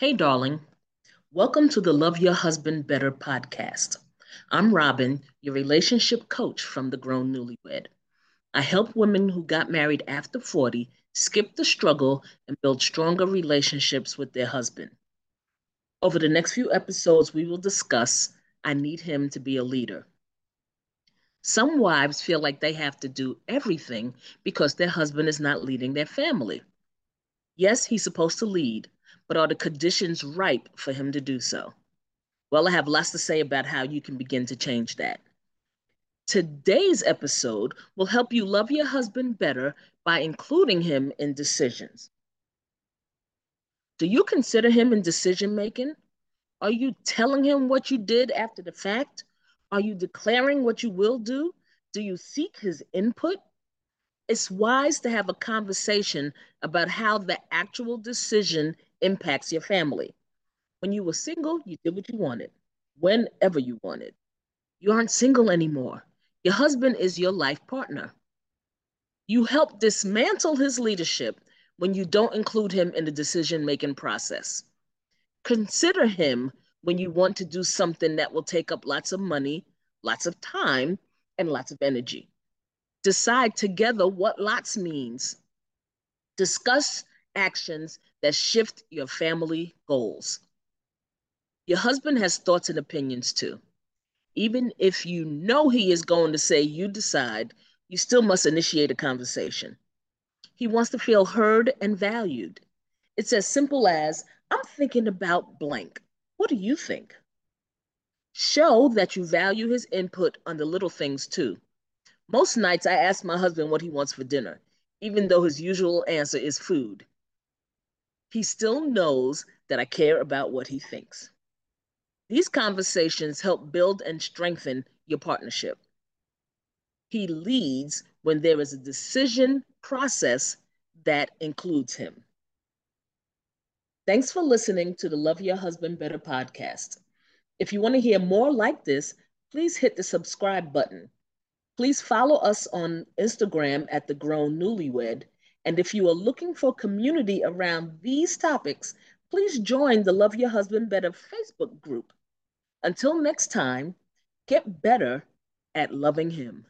Hey, darling. Welcome to the Love Your Husband Better podcast. I'm Robin, your relationship coach from the Grown Newlywed. I help women who got married after 40 skip the struggle and build stronger relationships with their husband. Over the next few episodes, we will discuss I need him to be a leader. Some wives feel like they have to do everything because their husband is not leading their family. Yes, he's supposed to lead, but are the conditions ripe for him to do so? Well, I have lots to say about how you can begin to change that. Today's episode will help you love your husband better by including him in decisions. Do you consider him in decision making? Are you telling him what you did after the fact? Are you declaring what you will do? Do you seek his input? It's wise to have a conversation about how the actual decision impacts your family. When you were single, you did what you wanted, whenever you wanted. You aren't single anymore. Your husband is your life partner. You help dismantle his leadership when you don't include him in the decision making process. Consider him when you want to do something that will take up lots of money, lots of time, and lots of energy. Decide together what lots means. Discuss actions that shift your family goals. Your husband has thoughts and opinions too. Even if you know he is going to say you decide, you still must initiate a conversation. He wants to feel heard and valued. It's as simple as I'm thinking about blank. What do you think? Show that you value his input on the little things too. Most nights I ask my husband what he wants for dinner, even though his usual answer is food he still knows that I care about what he thinks. These conversations help build and strengthen your partnership. He leads when there is a decision process that includes him. Thanks for listening to the Love Your Husband Better podcast. If you want to hear more like this, please hit the subscribe button. Please follow us on Instagram at The Grown Newlywed and if you are looking for community around these topics, please join the Love Your Husband Better Facebook group. Until next time, get better at loving him.